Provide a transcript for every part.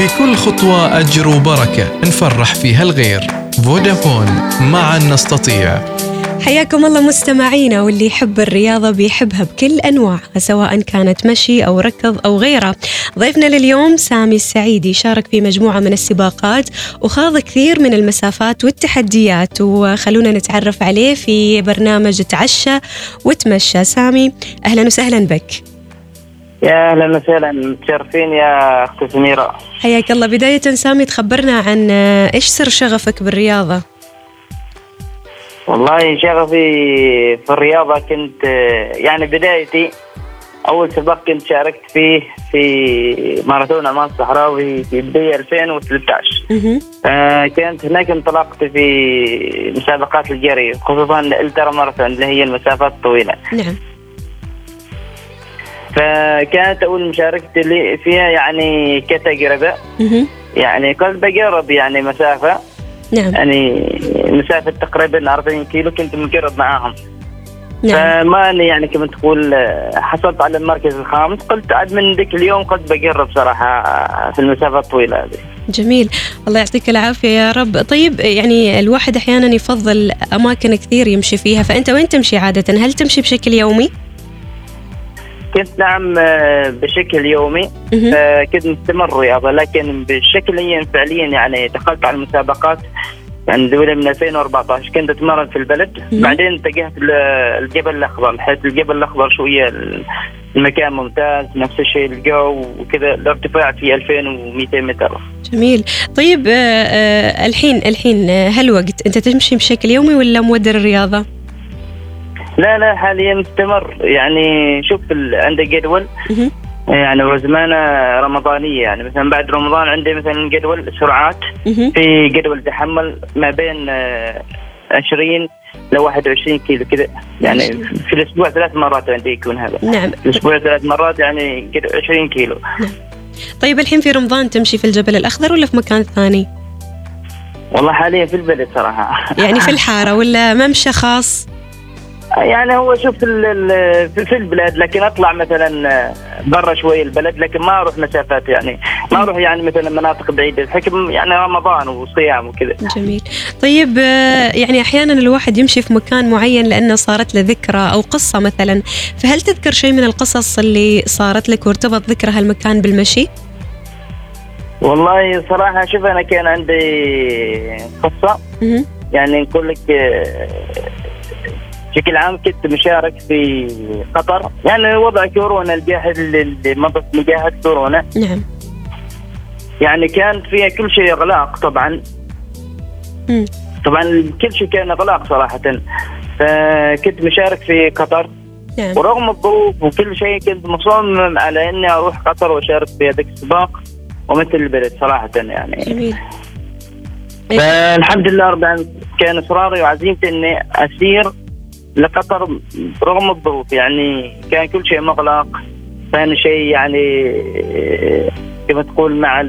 في كل خطوة أجر وبركة. نفرح فيها الغير. فودافون معا نستطيع. حياكم الله مستمعينا واللي يحب الرياضة بيحبها بكل أنواعها سواء كانت مشي أو ركض أو غيره. ضيفنا لليوم سامي السعيدي شارك في مجموعة من السباقات وخاض كثير من المسافات والتحديات وخلونا نتعرف عليه في برنامج تعشى وتمشى. سامي أهلا وسهلا بك. يا أهلا وسهلا. متشرفين يا أختي سميره حياك الله. بداية سامي تخبرنا عن إيش سر شغفك بالرياضة؟ والله شغفي في الرياضة كنت يعني بدايتي أول سباق كنت شاركت فيه في ماراثون عمان الصحراوي في بداية 2013 مهم. آه كانت هناك انطلقت في مسابقات الجري خصوصا الترا ماراثون اللي هي المسافات الطويلة. نعم. فكانت أول مشاركتي لي فيها يعني كتجربه مهم. يعني كنت بجرب يعني مسافة. نعم. يعني مسافة تقريبا 40 كيلو كنت مجرب معاهم. نعم. فما يعني كما تقول حصلت على المركز الخامس. قلت عاد من ذيك اليوم قلت بجرب صراحة في المسافة الطويلة هذه. جميل. الله يعطيك العافية يا رب. طيب يعني الواحد أحيانا يفضل أماكن كثير يمشي فيها. فأنت وين تمشي عادة؟ هل تمشي بشكل يومي؟ كنت نعم آه، بشكل يومي. آه، كنت مستمر رياضة لكن بشكل فعليا يعني دخلت على المسابقات يعني دولة من 2014 كنت أتمرن في البلد. بعدين اتجهت للجبل الأخضر حيث الجبل الأخضر شوية المكان ممتاز نفس الشيء الجو وكذا الارتفاع في 2200 متر جميل طيب آه، آه، الحين الحين هالوقت أنت تمشي بشكل يومي ولا مودر الرياضة؟ لا لا حاليا مستمر. يعني شوف عندك جدول. يعني وزمانه رمضانية. يعني مثلا بعد رمضان عندي مثلا جدول سرعات. في جدول تحمل ما بين آه، 20 ل 21 كيلو كذا. يعني في الأسبوع ثلاث مرات عندي يكون هذا. نعم. في الأسبوع ثلاث مرات يعني كده 20 كيلو. طيب الحين في رمضان تمشي في الجبل الأخضر ولا في مكان ثاني؟ والله حاليا في البلد صراحة. يعني في الحارة ولا ممشى خاص؟ يعني هو شوف في في البلاد لكن أطلع مثلا آه، برا شوي البلد لكن ما أروح مسافات يعني. ما أروح يعني مثلا مناطق بعيدة الحكم يعني رمضان وصيام وكذا. جميل. طيب آه، يعني أحيانا الواحد يمشي في مكان معين لأنه صارت له ذكرى أو قصة مثلا. فهل تذكر شيء من القصص اللي صارت لك وارتبط ذكرى هالمكان بالمشي؟ والله صراحة شوف أنا كان عندي قصة. يعني نقول لك آه، بشكل عام كنت مشارك في قطر. يعني وضع كورونا الجاهل اللي مضت من جائحه كورونا. نعم. يعني كان فيها كل شيء إغلاق طبعا. طبعا كل شيء كان إغلاق صراحة. فكنت مشارك في قطر. نعم. ورغم الظروف وكل شيء كنت مصمم على إني أروح قطر وأشارك في هذاك السباق ومثل البلد صراحة يعني. جميل. فالحمد لله رب العالمين كان اصراري وعزيمتي إني أسير لقطر رغم الظروف يعني كان كل شيء مغلق ثاني شيء يعني كما تقول مع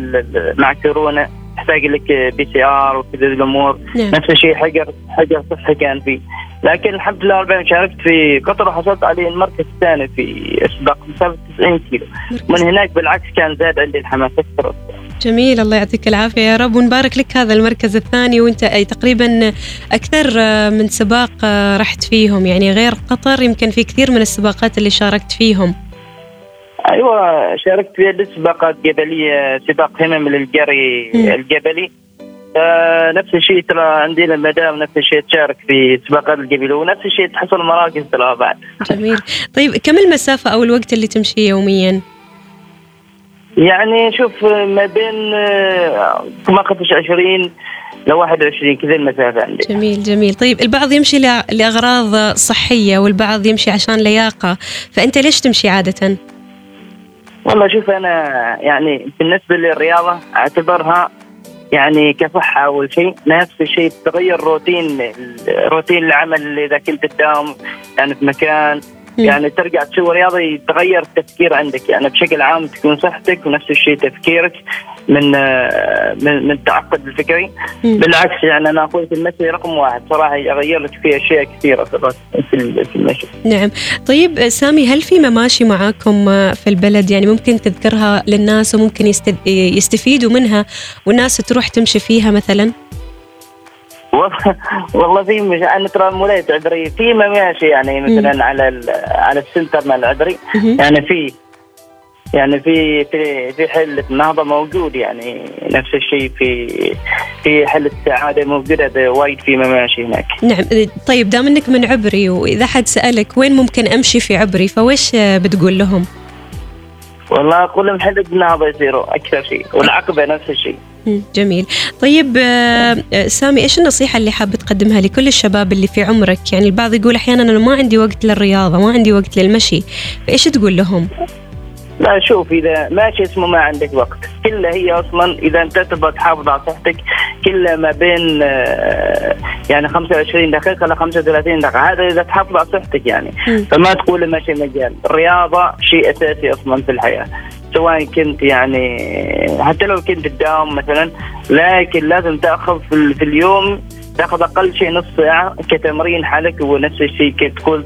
مع كورونا تحتاج لك PCR وكذا الأمور. نعم. نفس الشيء حجر حجر صحي كان فيه. لكن الحمد لله رب العالمين شاركت في قطر وحصلت عليه المركز الثاني في سباق مسافه 90 كيلو. من هناك بالعكس كان زاد عندي الحماس أكثر. جميل الله يعطيك العافية. يا رب ونبارك لك هذا المركز الثاني وانت أي تقريبا أكثر آه، من سباق آه، رحت فيهم. يعني غير قطر يمكن في كثير من السباقات اللي شاركت فيهم. أيوه شاركت في عدة سباقات جبلية سباق همم للجري. الجبلي. آه، نفس الشيء ترى عندنا المدام نفس الشيء تشارك في سباقات الجبل ونفس الشيء تحصل مراكز ترى بعد. جميل. طيب كم المسافة أو الوقت اللي تمشي يوميا؟ يعني شوف ما بين آه، ما خفش 20 ل 21 كذا المسافة عندي. جميل جميل. طيب البعض يمشي لأغراض صحية والبعض يمشي عشان لياقة فأنت ليش تمشي عادة؟ والله شوف أنا يعني بالنسبة للرياضة أعتبرها يعني كصحة أول شيء. نفس الشيء تغير روتين روتين العمل إذا كنت تداوم يعني في مكان. يعني ترجع تسوي رياضه يتغير التفكير عندك. يعني بشكل عام تكون صحتك ونفس الشيء تفكيرك من من, من التعقد الفكري. مم. بالعكس يعني أنا أقول في المشي رقم واحد. صراحة يغير لك في أشياء كثيرة في المشي. نعم. طيب سامي هل في مماشي معاكم في البلد؟ يعني ممكن تذكرها للناس وممكن يستفيدوا منها والناس تروح تمشي فيها مثلا؟ والله في مش أنا ترى مولاي عذري. في ماشي يعني مثلا على على السنتر مال العذري يعني في يعني في في في حلة النهضة موجود يعني. نفس الشيء في في حلة السعادة موجودة. وايد في مماشي هناك. نعم. طيب دام إنك من عبري وإذا حد سألك وين ممكن أمشي في عبري فوش بتقول لهم؟ والله أقول لهم حلة النهضة يصيروا أكثر شيء. والعقبة نفس الشيء. جميل. طيب آه، آه، سامي إيش النصيحة اللي حاب تقدمها لكل الشباب اللي في عمرك؟ يعني البعض يقول أحيانا أنا ما عندي وقت للرياضة ما عندي وقت للمشي فإيش تقول لهم؟ لا شوف إذا ماشي اسمه ما عندك وقت. كلها هي أصلا إذا أنت تبغى تحافظ على صحتك كلها ما بين آه، يعني 25 دقيقة ل 35 دقيقة. هذا إذا تحافظ على صحتك يعني. فما تقول ماشي مجال. الرياضة شيء أساسي أصلا في الحياة. سواء كنت يعني حتى لو كنت تداوم مثلا لكن لازم تأخذ في اليوم تأخذ أقل شيء نص ساعة كتمرين حالك ونفس الشيء كتقول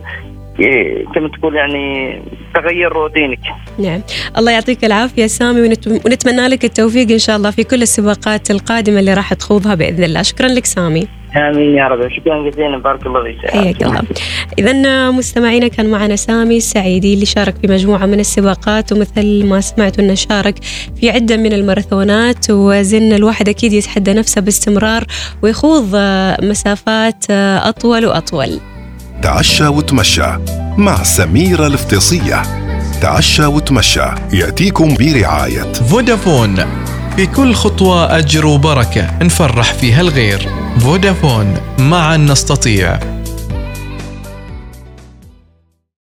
كما تقول يعني تغير روتينك نعم. الله يعطيك العافية سامي ونتمنى لك التوفيق إن شاء الله في كل السباقات القادمة اللي راح تخوضها بإذن الله. شكرا لك سامي. آمين يا رب. شكرا جزيلا. بارك الله فيك. حياك الله. اذا مستمعينا كان معنا سامي السعيدي اللي شارك في مجموعة من السباقات ومثل ما سمعتوا إنه شارك في عدة من الماراثونات وزن الواحد أكيد يتحدى نفسه باستمرار ويخوض مسافات أطول وأطول. تعشى وتمشى مع سميرة الافتصية تعشى وتمشى يأتيكم برعاية فودافون. في كل خطوة أجر وبركة نفرح فيها الغير. فودافون معا نستطيع.